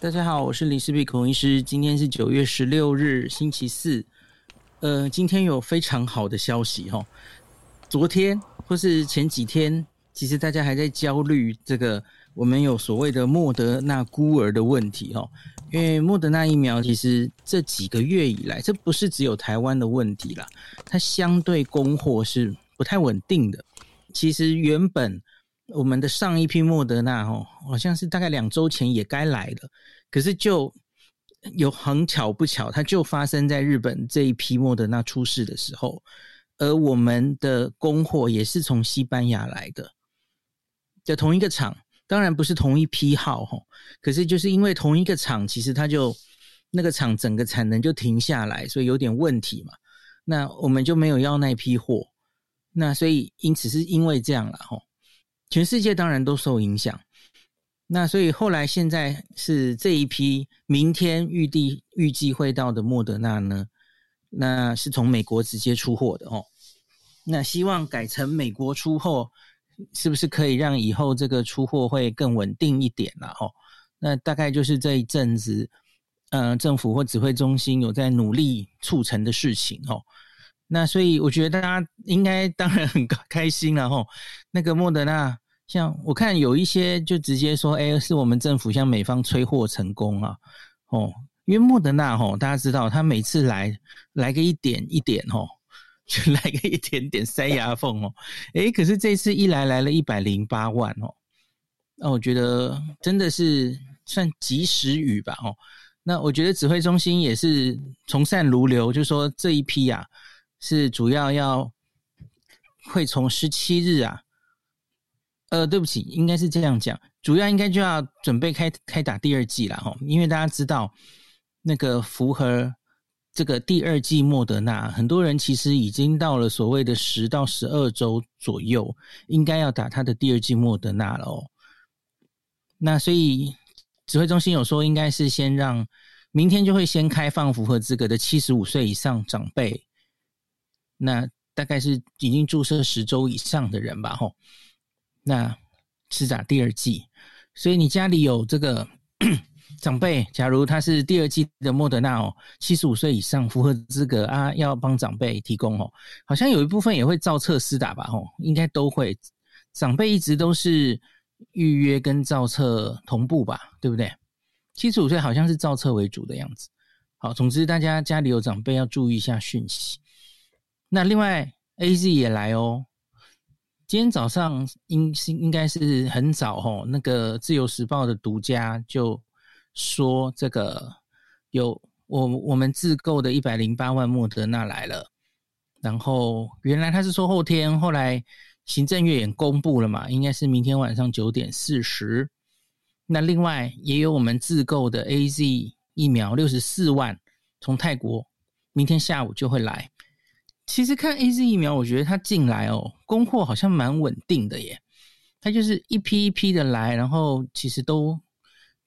大家好，我是林氏璧孔医师。今天是九月十六日，星期四。呃，今天有非常好的消息哈。昨天或是前几天，其实大家还在焦虑这个我们有所谓的莫德纳孤儿的问题哈。因为莫德纳疫苗其实这几个月以来，这不是只有台湾的问题啦，它相对供货是不太稳定的。其实原本。我们的上一批莫德纳哦，好像是大概两周前也该来了，可是就有很巧不巧，它就发生在日本这一批莫德纳出事的时候，而我们的供货也是从西班牙来的，在同一个厂，当然不是同一批号哈，可是就是因为同一个厂，其实它就那个厂整个产能就停下来，所以有点问题嘛，那我们就没有要那批货，那所以因此是因为这样了哈。全世界当然都受影响，那所以后来现在是这一批明天预计预计会到的莫德纳呢，那是从美国直接出货的哦。那希望改成美国出货，是不是可以让以后这个出货会更稳定一点了哦？那大概就是这一阵子，呃，政府或指挥中心有在努力促成的事情哦。那所以我觉得大家应该当然很开心了吼。那个莫德纳，像我看有一些就直接说，哎，是我们政府向美方催货成功啊，哦，因为莫德纳吼，大家知道他每次来来个一点一点吼，就来个一点点塞牙缝哦，哎，可是这次一来来了一百零八万哦，那我觉得真的是算及时雨吧哦。那我觉得指挥中心也是从善如流，就说这一批啊。是主要要会从十七日啊，呃，对不起，应该是这样讲，主要应该就要准备开开打第二剂了哈，因为大家知道那个符合这个第二剂莫德纳，很多人其实已经到了所谓的十到十二周左右，应该要打他的第二剂莫德纳了哦。那所以指挥中心有说，应该是先让明天就会先开放符合资格的七十五岁以上长辈。那大概是已经注射十周以上的人吧，吼。那是打第二剂，所以你家里有这个 长辈，假如他是第二剂的莫德纳哦，七十五岁以上符合资格啊，要帮长辈提供哦。好像有一部分也会照册施打吧，吼，应该都会。长辈一直都是预约跟照册同步吧，对不对？七十五岁好像是照册为主的样子。好，总之大家家里有长辈要注意一下讯息。那另外，AZ 也来哦。今天早上应是应该是很早吼，那个《自由时报》的独家就说，这个有我我们自购的一百零八万莫德纳来了。然后原来他是说后天，后来行政院也公布了嘛，应该是明天晚上九点四十。那另外也有我们自购的 AZ 疫苗六十四万，从泰国明天下午就会来。其实看 AZ 疫苗，我觉得它进来哦，供货好像蛮稳定的耶。它就是一批一批的来，然后其实都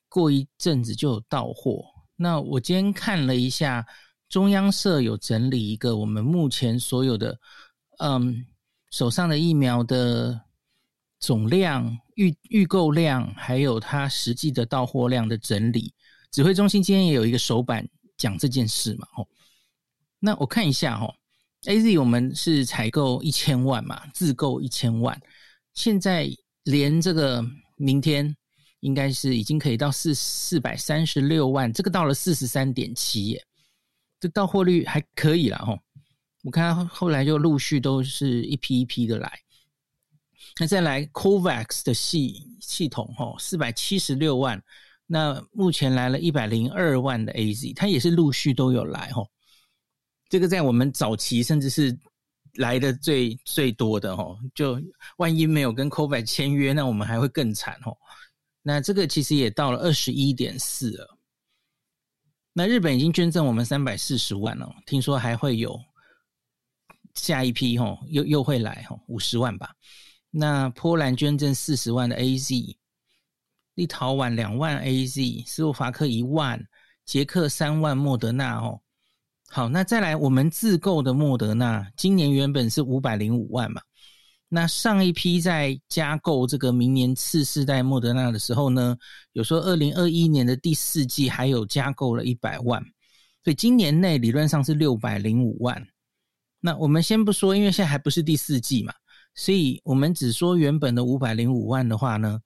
过一阵子就有到货。那我今天看了一下，中央社有整理一个我们目前所有的嗯手上的疫苗的总量、预预购量，还有它实际的到货量的整理。指挥中心今天也有一个手板讲这件事嘛，吼。那我看一下，吼。AZ 我们是采购一千万嘛，自购一千万，现在连这个明天应该是已经可以到四四百三十六万，这个到了四十三点七耶，这到货率还可以了吼。我看后来就陆续都是一批一批的来，那再来 COVAX 的系系统吼，四百七十六万，那目前来了一百零二万的 AZ，它也是陆续都有来吼。这个在我们早期甚至是来的最最多的哦，就万一没有跟 COVAX 签约，那我们还会更惨哦。那这个其实也到了二十一点四了。那日本已经捐赠我们三百四十万了，听说还会有下一批哦，又又会来哦，五十万吧。那波兰捐赠四十万的 AZ，立陶宛两万 AZ，斯洛伐克一万，捷克三万莫德纳哦。好，那再来，我们自购的莫德纳，今年原本是五百零五万嘛，那上一批在加购这个明年次世代莫德纳的时候呢，有说二零二一年的第四季还有加购了一百万，所以今年内理论上是六百零五万。那我们先不说，因为现在还不是第四季嘛，所以我们只说原本的五百零五万的话呢，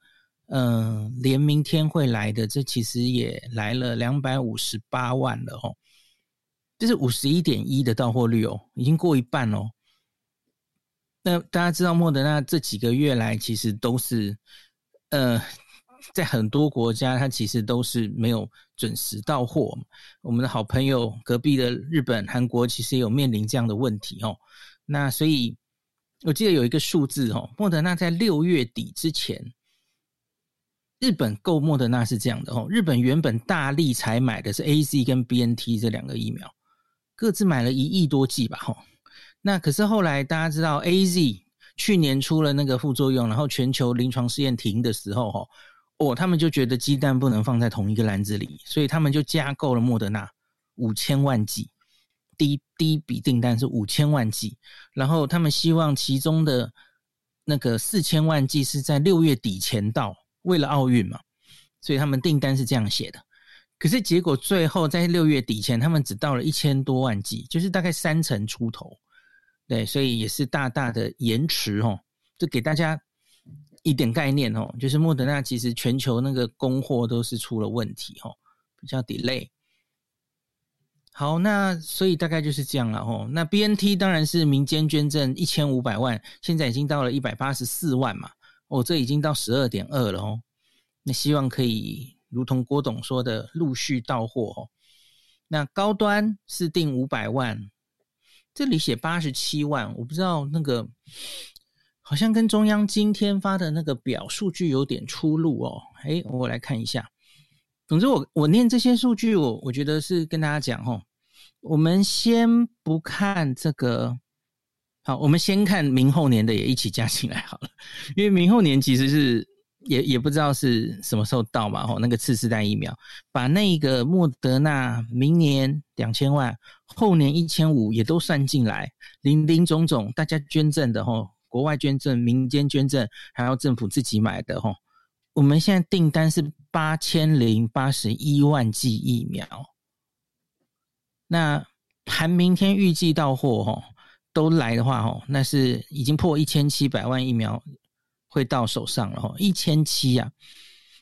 嗯、连明天会来的，这其实也来了两百五十八万了哦，这是五十一点一的到货率哦，已经过一半哦。那大家知道莫德纳这几个月来其实都是，呃，在很多国家它其实都是没有准时到货。我们的好朋友隔壁的日本、韩国其实也有面临这样的问题哦。那所以我记得有一个数字哦，莫德纳在六月底之前，日本购莫德纳是这样的哦，日本原本大力采买的是 AZ 跟 BNT 这两个疫苗，各自买了一亿多剂吧，吼。那可是后来大家知道，AZ 去年出了那个副作用，然后全球临床试验停的时候，哈，哦，他们就觉得鸡蛋不能放在同一个篮子里，所以他们就加购了莫德纳五千万剂，第一第一笔订单是五千万剂，然后他们希望其中的那个四千万剂是在六月底前到，为了奥运嘛，所以他们订单是这样写的。可是结果最后在六月底前，他们只到了一千多万剂，就是大概三成出头。对，所以也是大大的延迟哦，就给大家一点概念哦，就是莫德纳其实全球那个供货都是出了问题哦，比较 delay。好，那所以大概就是这样了哦。那 BNT 当然是民间捐赠一千五百万，现在已经到了一百八十四万嘛，哦，这已经到十二点二了哦。那希望可以如同郭董说的，陆续到货哦。那高端是定五百万。这里写八十七万，我不知道那个好像跟中央今天发的那个表数据有点出入哦。诶，我来看一下。总之我，我我念这些数据，我我觉得是跟大家讲哦。我们先不看这个，好，我们先看明后年的也一起加进来好了，因为明后年其实是。也也不知道是什么时候到嘛，吼，那个次世代疫苗，把那个莫德纳明年两千万，后年一千五也都算进来，林林总总，大家捐赠的吼，国外捐赠、民间捐赠，还要政府自己买的吼，我们现在订单是八千零八十一万剂疫苗，那含明天预计到货吼，都来的话吼，那是已经破一千七百万疫苗。会到手上了哈，一千七啊，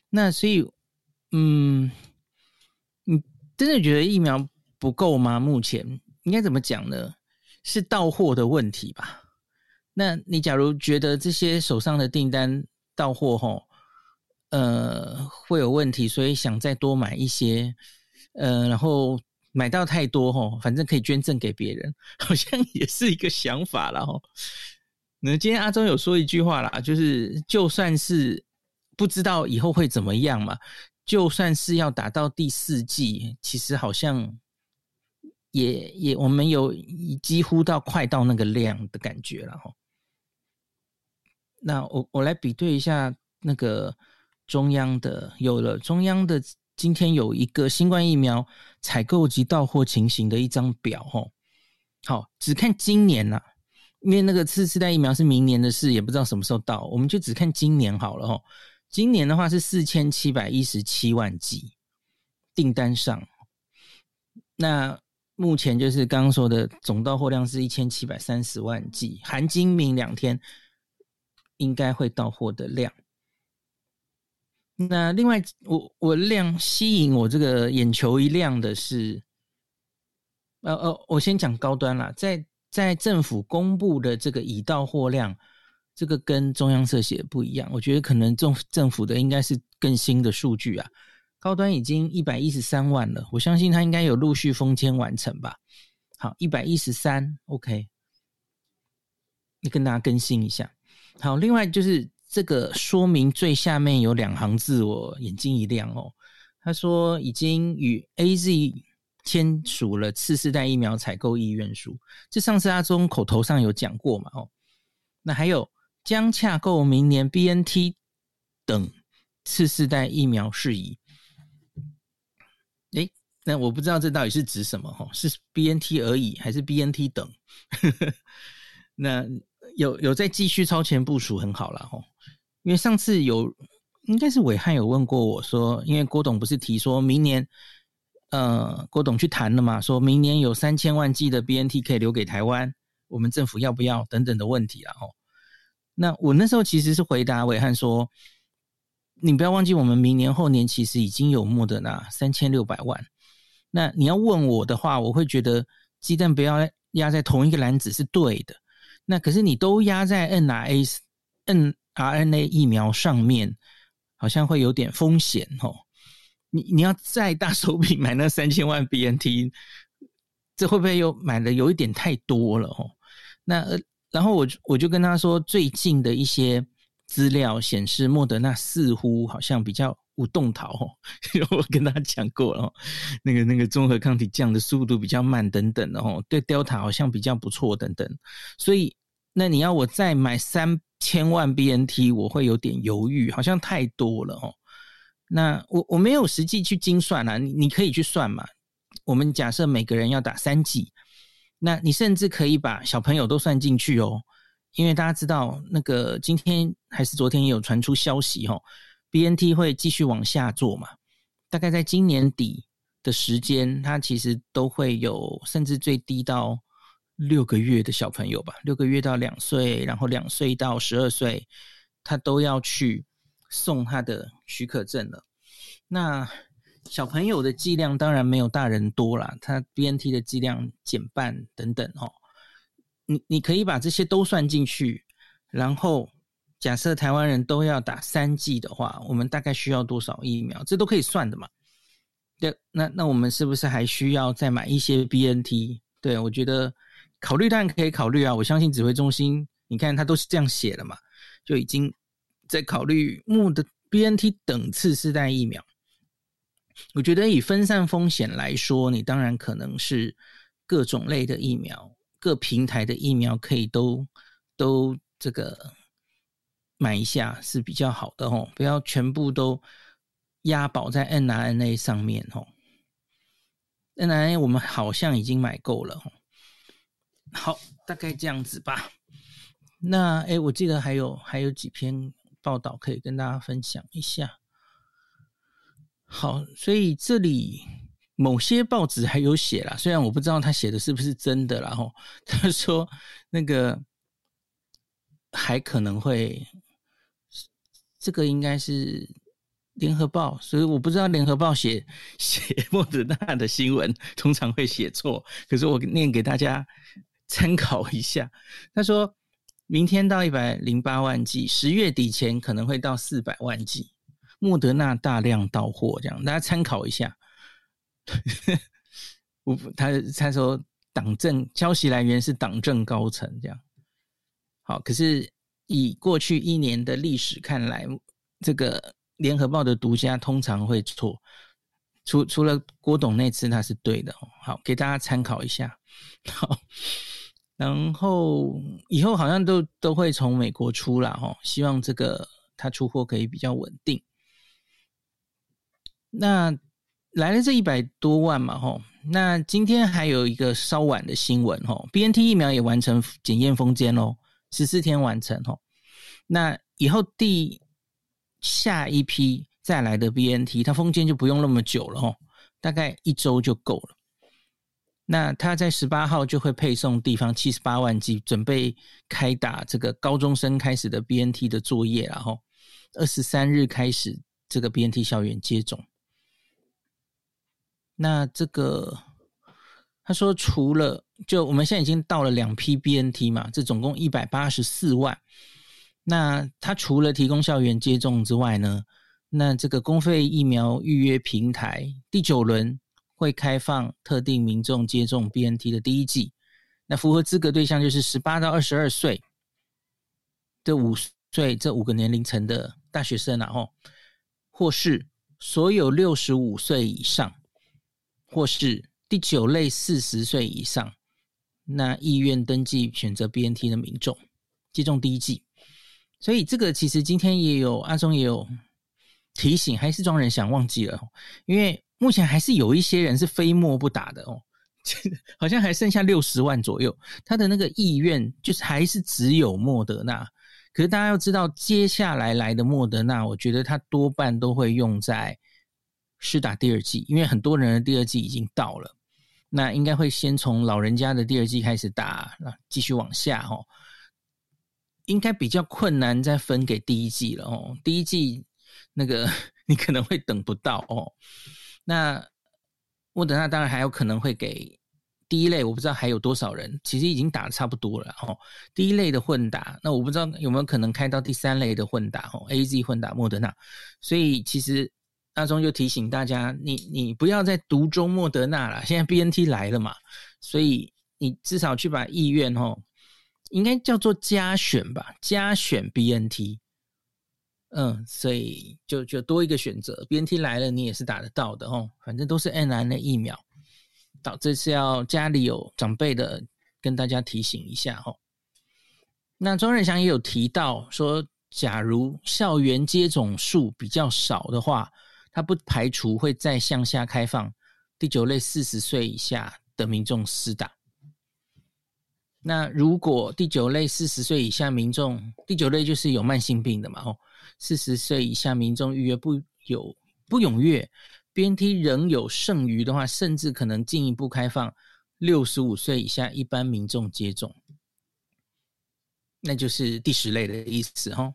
那所以，嗯，你真的觉得疫苗不够吗？目前应该怎么讲呢？是到货的问题吧？那你假如觉得这些手上的订单到货后，呃，会有问题，所以想再多买一些，呃，然后买到太多哈，反正可以捐赠给别人，好像也是一个想法了哈。那今天阿中有说一句话啦，就是就算是不知道以后会怎么样嘛，就算是要打到第四季，其实好像也也我们有几乎到快到那个量的感觉了哈。那我我来比对一下那个中央的，有了中央的今天有一个新冠疫苗采购及到货情形的一张表哈。好，只看今年呐。因为那个次世代疫苗是明年的事，也不知道什么时候到，我们就只看今年好了齁。今年的话是四千七百一十七万剂订单上，那目前就是刚刚说的总到货量是一千七百三十万剂，含今明两天应该会到货的量。那另外，我我量吸引我这个眼球一亮的是，呃呃，我先讲高端啦，在。在政府公布的这个已到货量，这个跟中央社写的不一样。我觉得可能政政府的应该是更新的数据啊。高端已经一百一十三万了，我相信它应该有陆续封签完成吧。好，一百一十三，OK。你跟大家更新一下。好，另外就是这个说明最下面有两行字，我眼睛一亮哦。他说已经与 AZ。签署了次世代疫苗采购意愿书，这上次阿中口头上有讲过嘛？哦，那还有将洽购明年 BNT 等次世代疫苗事宜。诶，那我不知道这到底是指什么？哈，是 BNT 而已，还是 BNT 等？那有有在继续超前部署，很好了吼。因为上次有应该是暐瀚有问过我说，因为郭董不是提说明年，呃，郭董去谈了嘛，说明年有三千万剂的 BNT 可以留给台湾，我们政府要不要等等的问题啊吼。那我那时候其实是回答伟汉说，你不要忘记我们明年后年其实已经有莫德纳三千六百万。那你要问我的话，我会觉得鸡蛋不要压在同一个篮子是对的。那可是你都压在 N R A N R N A 疫苗上面，好像会有点风险哦。你你要再大手笔买那三千万 BNT，这会不会又买的有一点太多了哦？那然后我我就跟他说，最近的一些资料显示，莫德纳似乎好像比较无动桃哦。我跟他讲过了，那个那个综合抗体降的速度比较慢等等的哦，对 Delta 好像比较不错等等。所以，那你要我再买三千万 BNT，我会有点犹豫，好像太多了哦。那我我没有实际去精算啊，你你可以去算嘛。我们假设每个人要打三剂。那你甚至可以把小朋友都算进去哦，因为大家知道那个今天还是昨天也有传出消息哦，BNT 会继续往下做嘛，大概在今年底的时间，它其实都会有，甚至最低到六个月的小朋友吧，六个月到两岁，然后两岁到十二岁，他都要去送他的许可证了。那小朋友的剂量当然没有大人多啦，他 BNT 的剂量减半等等哦。你你可以把这些都算进去，然后假设台湾人都要打三剂的话，我们大概需要多少疫苗？这都可以算的嘛。对，那那我们是不是还需要再买一些 BNT？对，我觉得考虑当然可以考虑啊。我相信指挥中心，你看他都是这样写的嘛，就已经在考虑莫德 BNT 等次世代疫苗。我觉得以分散风险来说，你当然可能是各种类的疫苗、各平台的疫苗可以都都这个买一下是比较好的哦，不要全部都押宝在 mRNA 上面哦。mRNA 我们好像已经买够了哦。好，大概这样子吧。那诶，我记得还有还有几篇报道可以跟大家分享一下。好，所以这里某些报纸还有写啦，虽然我不知道他写的是不是真的啦，然后他说那个还可能会，这个应该是联合报，所以我不知道联合报写写 莫德纳的新闻通常会写错，可是我念给大家参考一下。他说明天到一百零八万剂，十月底前可能会到四百万剂。莫德纳大量到货，这样大家参考一下。我他他说党政消息来源是党政高层，这样好。可是以过去一年的历史看来，这个联合报的独家通常会错。除除了郭董那次他是对的，好，给大家参考一下。好，然后以后好像都都会从美国出了哈，希望这个他出货可以比较稳定。那来了这一百多万嘛，吼，那今天还有一个稍晚的新闻，吼，BNT 疫苗也完成检验封间喽，十四天完成，吼，那以后第下一批再来的 BNT，它封间就不用那么久了，吼，大概一周就够了。那他在十八号就会配送地方七十八万剂，准备开打这个高中生开始的 BNT 的作业，然后二十三日开始这个 BNT 校园接种。那这个，他说除了就我们现在已经到了两批 BNT 嘛，这总共一百八十四万。那他除了提供校园接种之外呢，那这个公费疫苗预约平台第九轮会开放特定民众接种 BNT 的第一剂。那符合资格对象就是十八到二十二岁这五岁这五个年龄层的大学生，然后或是所有六十五岁以上。或是第九类四十岁以上，那意愿登记选择 BNT 的民众接种第一剂，所以这个其实今天也有阿中也有提醒，还是庄人想忘记了，因为目前还是有一些人是非莫不打的哦，好像还剩下六十万左右。他的那个意愿就是还是只有莫德纳。可是大家要知道，接下来来的莫德纳，我觉得他多半都会用在施打第二剂，因为很多人的第二剂已经到了。那应该会先从老人家的第二剂开始打，继续往下哦。应该比较困难再分给第一剂了哦。第一剂那个 你可能会等不到哦。那莫德纳当然还有可能会给。第一类我不知道还有多少人，其实已经打的差不多了哦。第一类的混打，那我不知道有没有可能开到第三类的混打哦，AZ 混打莫德纳。所以其实阿中就提醒大家，你你不要再独中莫德纳了，现在 BNT 来了嘛，所以你至少去把意愿哦，应该叫做加选吧，加选 BNT。嗯，所以就就多一个选择，BNT 来了你也是打得到的哦，反正都是 mRNA 疫苗。好，这是要家里有长辈的，跟大家提醒一下哦。那庄人祥也有提到说，假如校园接种数比较少的话，他不排除会再向下开放第九类四十岁以下的民众施打。那如果第九类四十岁以下民众，第九类就是有慢性病的嘛，哦，四十岁以下民众预约不有不踊跃。BNT 仍有剩余的话，甚至可能进一步开放六十五岁以下一般民众接种，那就是第十类的意思哈。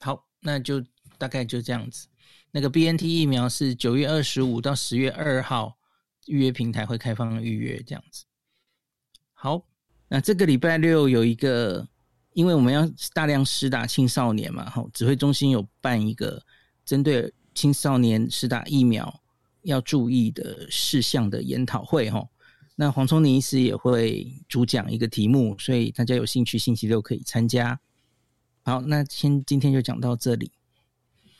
好，那就大概就这样子。那个 BNT 疫苗是九月二十五到十月二号预约平台会开放预约这样子。好，那这个礼拜六有一个，因为我们要大量施打青少年嘛，哈，指挥中心有办一个针对。青少年施打疫苗要注意的事项的研讨会，哈，那黄聪宁医师也会主讲一个题目，所以大家有兴趣星期六可以参加。好，那先今天就讲到这里。